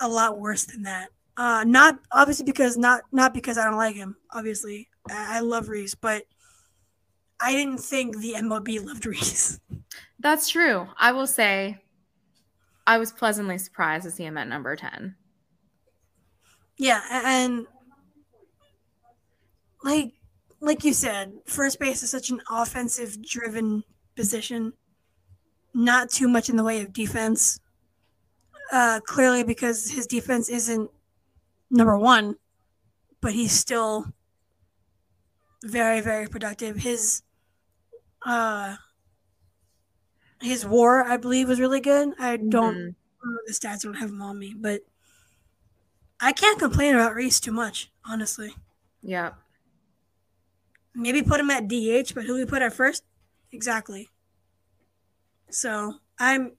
a lot worse than that. Uh not obviously because not not because I don't like him, obviously. I, I love Rhys, but I didn't think the MLB loved Rhys. That's true. I will say I was pleasantly surprised to see him at number 10. Yeah, and like like you said, first base is such an offensive driven position. Not too much in the way of defense. Uh clearly because his defense isn't number 1, but he's still very very productive. His uh his war, I believe, was really good. I don't Mhm. remember the stats. I don't have them on me, but I can't complain about Rhys too much, honestly. Yeah. Maybe put him at DH, but who we put at first? Exactly. So I'm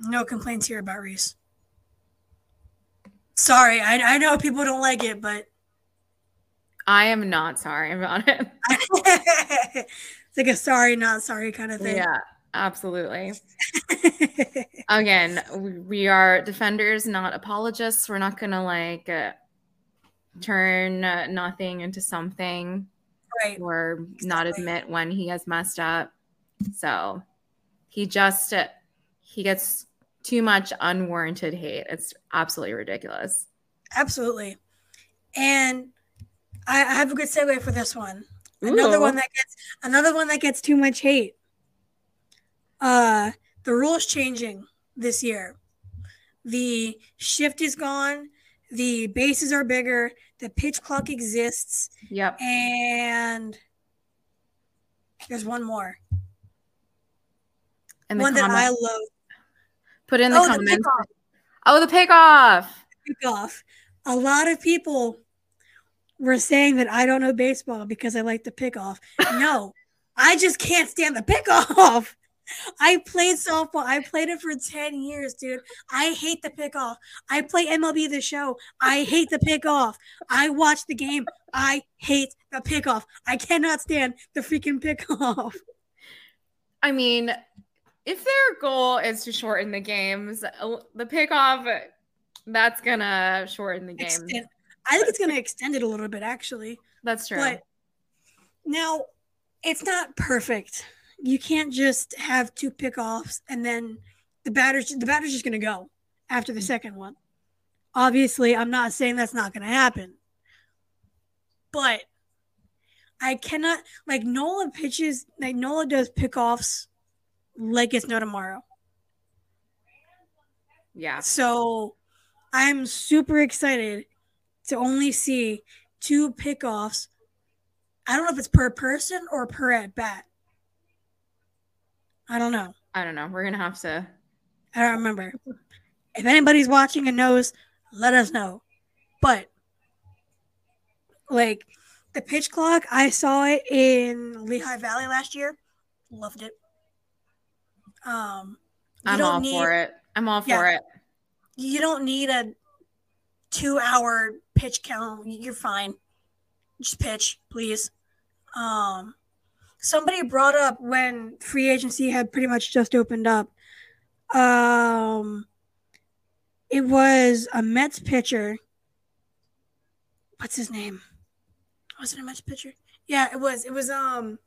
no complaints here about Rhys. Sorry, I, I know people don't like it, but I am not sorry about it. it's like a sorry, not sorry kind of thing. Yeah, absolutely. Again, we, are defenders, not apologists. We're not going to like uh, turn uh, nothing into something right. or not admit when he has messed up. So he just uh, he gets too much unwarranted hate. It's absolutely ridiculous. Absolutely. And I, I have a good segue for this one. Another one that gets another one that gets too much hate. Uh the rules changing this year. The shift is gone, the bases are bigger, the pitch clock exists, Yep. and there's one more. And the one that I love. put in the Oh, the comments. pickoff. oh, the pickoff. Pickoff. A lot of people were saying that I don't know baseball because I like the pickoff. No, I just can't stand the pickoff. I played softball. I played it for 10 years, dude. I hate the pickoff. I play MLB the show. I hate the pickoff. I watch the game. I hate the pickoff. I cannot stand the freaking pickoff. I mean, if their goal is to shorten the games, uh, the pickoff, that's gonna shorten the game. Extend- I think it's going to extend it a little bit, actually. That's true. But now it's not perfect. You can't just have two pickoffs and then the batter's the batter's just gonna go after the mm-hmm. second one. Obviously, I'm not saying that's not gonna happen. But I cannot like Nola pitches like Nola does pickoffs like it's no tomorrow. yeah. So I'm super excited to only see two pickoffs. I don't know if it's per person or per at bat. I don't know. I don't know. We're gonna have to. I don't remember. If anybody's watching and knows, let us know. But like the pitch clock, I saw it in Lehigh Valley last year. Loved it. Um, I'm all need for it. I'm all Yeah. for it. you don't need a two hour pitch count. You're fine. Just pitch, please. Um, somebody brought up when free agency had pretty much just opened up. Um, it was a Mets pitcher. What's his name? Was it a Mets pitcher? Yeah, it was. It was um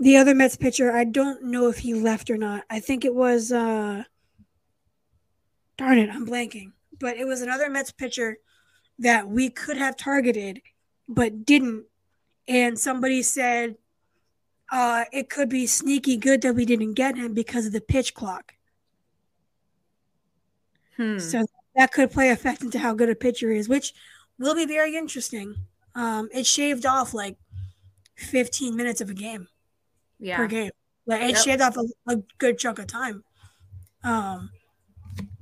the other Mets pitcher. I don't know if he left or not. I think it was uh darn it, I'm blanking. But it was another Mets pitcher that we could have targeted but didn't. And somebody said uh, it could be sneaky good that we didn't get him because of the pitch clock. Hmm. So that could play effect into how good a pitcher is, which will be very interesting. Um, it shaved off like 15 minutes of a game yeah. per game, Like it Yep. shaved off a, a good chunk of time. Um,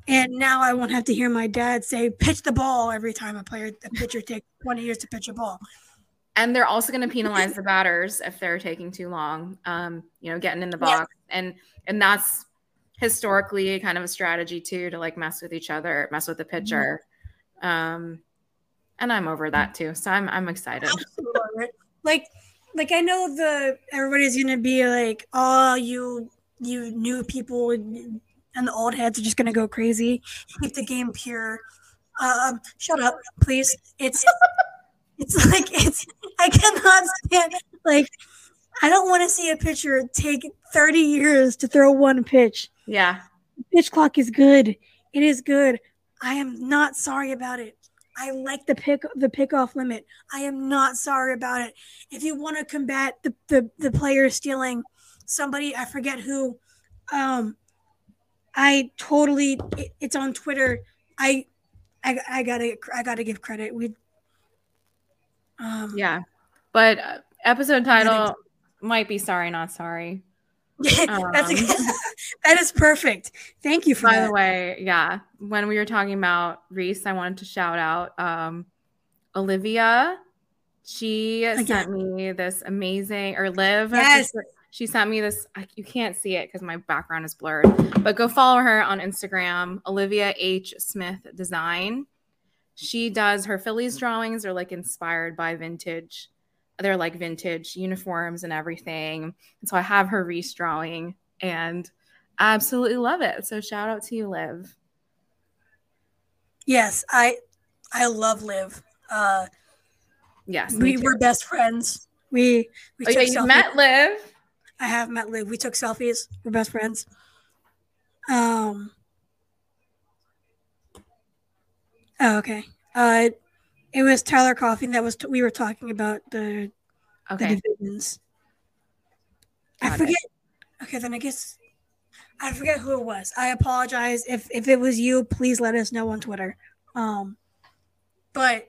and now I won't have to hear my dad say "pitch the ball" every time a player, a pitcher takes twenty years to pitch a ball. And they're also going to penalize the batters if they're taking too long, um, you know, getting in the Yeah. box. And and that's historically kind of a strategy too to like mess with each other, mess with the pitcher. Um, and I'm over that too. So I'm I'm excited. Like, like I know the everybody's gonna be like, "Oh, you you new people and the old heads are just gonna go crazy. Keep the game pure." Um, shut up, please. It's it's like it's I cannot stand like I don't want to see a pitcher take 30 years to throw one pitch. Yeah. Pitch clock is good. It is good. I am not sorry about it. I like the pick the pickoff limit. I am not sorry about it. If you want to combat the, the the player stealing somebody, I forget who. Um, I totally. It, it's on Twitter. I, I, I gotta I gotta give credit. We. Um, Yeah. But uh, episode title might be sorry, not sorry. that's Um. that is perfect. Thank you for By that. the way, yeah, when we were talking about Rhys, I wanted to shout out um, Olivia. She sent me this amazing, or Liv. Yes. She sent me this. You can't see it because my background is blurred, but go follow her on Instagram, Olivia H. Smith Design. She does her Phillies drawings are like inspired by vintage. They're like vintage uniforms and everything. And so I have her Rhys drawing and I absolutely love it. So shout out to you, Liv. Yes, I I love Liv. Uh, Yes. we too. were best friends. We we Oh, yeah, took you met Liv. I have met Liv. We took selfies. We're best friends. Um. Oh, okay. Uh, it was Tyler Coffin that was we were talking about the the Okay. divisions. I Got it. forget. Okay, then I guess I forget who it was. I apologize if if it was you. Please let us know on Twitter. Um, but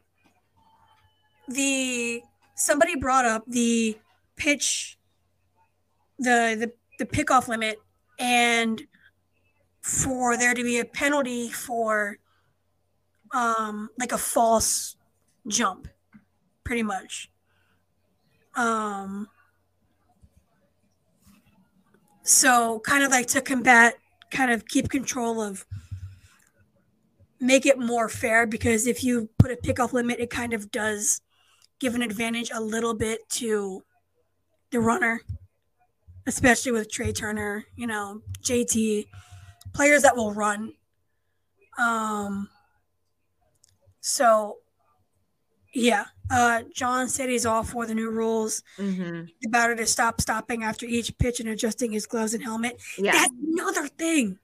the somebody brought up the pitch, the the the pickoff limit, and for there to be a penalty for um like a false jump, pretty much. Um. So, kind of like to combat, kind of keep control of, make it more fair because if you put a pickoff limit, it kind of does give an advantage a little bit to the runner, especially with Trea Turner, you know, JT, players that will run. Um, so, yeah, uh, John said he's all for the new rules hmm the batter to stop stopping after each pitch and adjusting his gloves and helmet. Yeah. That's another thing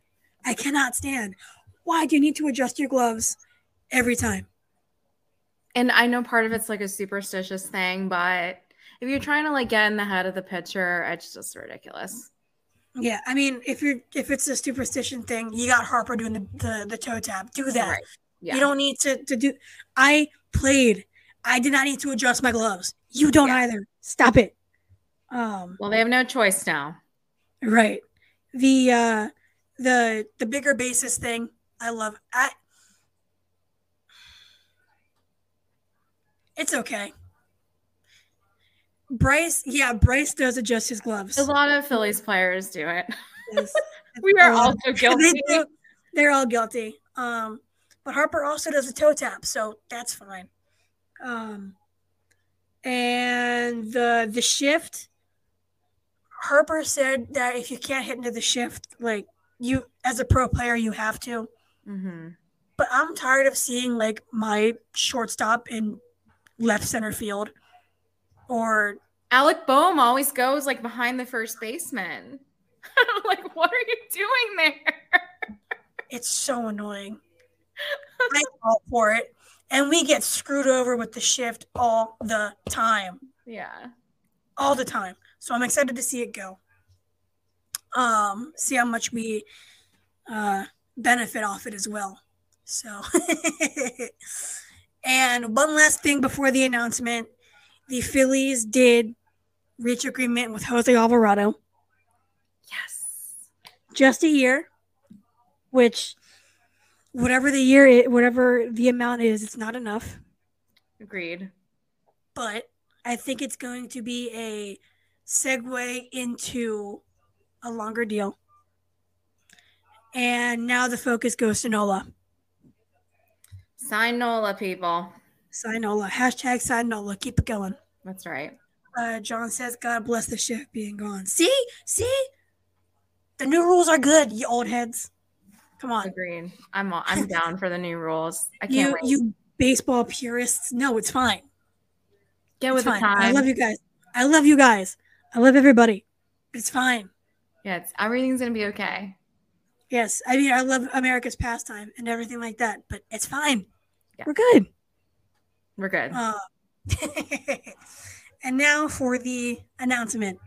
I cannot stand. Why do you need to adjust your gloves every time? And I know part of it's like a superstitious thing, but if you're trying to like get in the head of the pitcher, it's just ridiculous. Yeah, I mean, if you're if it's a superstition thing, you got Harper doing the the, the toe tap. Do that. Right. Yeah. You don't need to to do. I played. I did not need to adjust my gloves. You don't Yeah. either. Stop it. Um. well, they have no choice now. Right. The uh the the bigger basis thing, I love. I It's okay. Bryce, yeah, Bryce does adjust his gloves. A lot of Phillies players do it. Yes. We are also they guilty. do- They're all guilty. Um, but Harper also does a toe tap, so that's fine. Um, and the the shift, Harper said that if you can't hit into the shift, like you as a pro player, you have to. hmm But I'm tired of seeing like my shortstop in left center field, or Alec Bohm always goes like behind the first baseman. Like, what are you doing there? it's so annoying. I fall for it, and we get screwed over with the shift all the time. Yeah. all the time. So I'm excited to see it go. Um, see how much we uh, benefit off it as well. So, and one last thing before the announcement: the Phillies did reach agreement with Jose Alvarado. Yes. Just a year, which whatever the year, i- whatever the amount is, it's not enough. Agreed. But I think it's going to be a segue into a longer deal. And now the focus goes to Nola. Sign Nola, people. Sign Nola. Hashtag sign Nola. Keep it going. That's right. Uh, John says, God bless the shift being gone. See? See? The new rules are good, you old heads. Come on. Agreed. I'm all, I'm down for the new rules. I can't You wait. you baseball purists. No, it's fine. Get It's with the fine. time. I love you guys. I love you guys. I love everybody. It's fine. Yeah, it's, everything's gonna be okay. Yes. I mean I love America's pastime and everything like that, but it's fine. Yeah. We're good. We're good. Uh, and now for the announcement.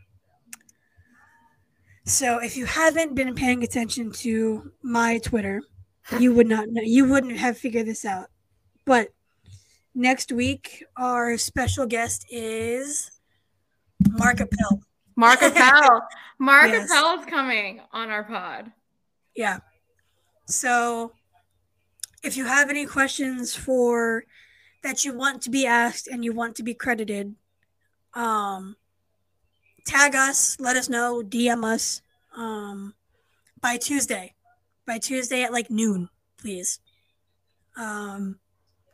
So, if you haven't been paying attention to my Twitter, you would not know. You wouldn't have figured this out. But next week, our special guest is Mark Appel. Mark Appel. Mark Yes. Appel is coming on our pod. Yeah. So, if you have any questions for that you want to be asked and you want to be credited, um, tag us, let us know, DM us um, by Tuesday. By Tuesday at like noon, please. Um,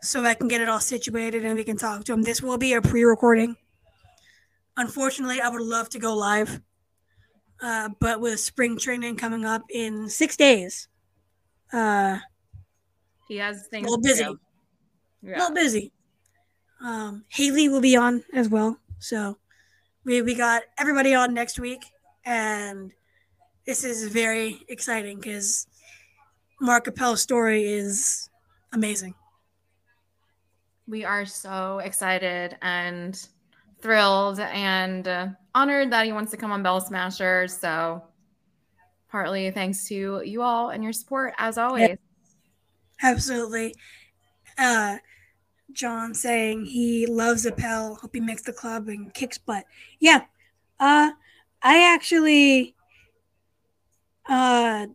so I can get it all situated and we can talk to them. This will be a pre recording. Unfortunately, I would love to go live. Uh, but with spring training coming up in six days, uh, He has things a little busy. do. A little busy. Um, Haley will be on as well. So we, we got everybody on next week. And this is very exciting because Mark Appel's story is amazing. We are so excited and thrilled and uh, honored that he wants to come on Bell Smasher. So, partly thanks to you all and your support as always. Absolutely. Uh, John saying he loves Appel. Hope he makes the club and kicks butt. Yeah. Uh, I actually. Uh,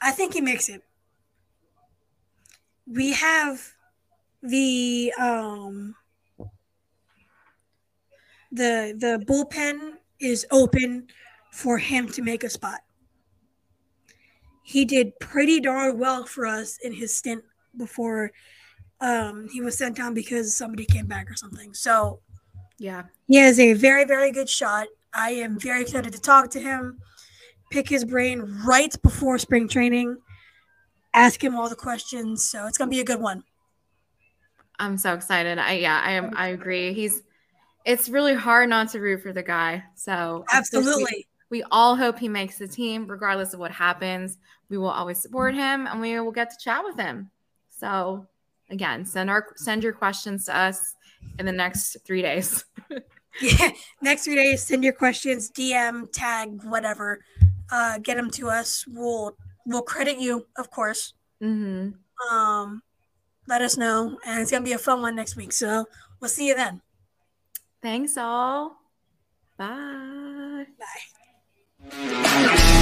I think he makes it. We have the um the the bullpen is open for him to make a spot. He did pretty darn well for us in his stint before um, he was sent down because somebody came back or something. So Yeah. he has a very, very good shot. I am very excited to talk to him, pick his brain right before spring training, ask him all the questions. So it's gonna be a good one. I'm so excited. I yeah, I am I agree. He's it's really hard not to root for the guy. So of course, we- Absolutely. We, all hope he makes the team, regardless of what happens. We will always support him and we will get to chat with him. So again, send our send your questions to us in the next three days. Yeah. Next three days, send your questions, DM, tag, whatever. Uh, get them to us. We'll we'll credit you, of course. hmm Um, let us know, and it's gonna be a fun one next week. So we'll see you then. Thanks all. Bye. Bye.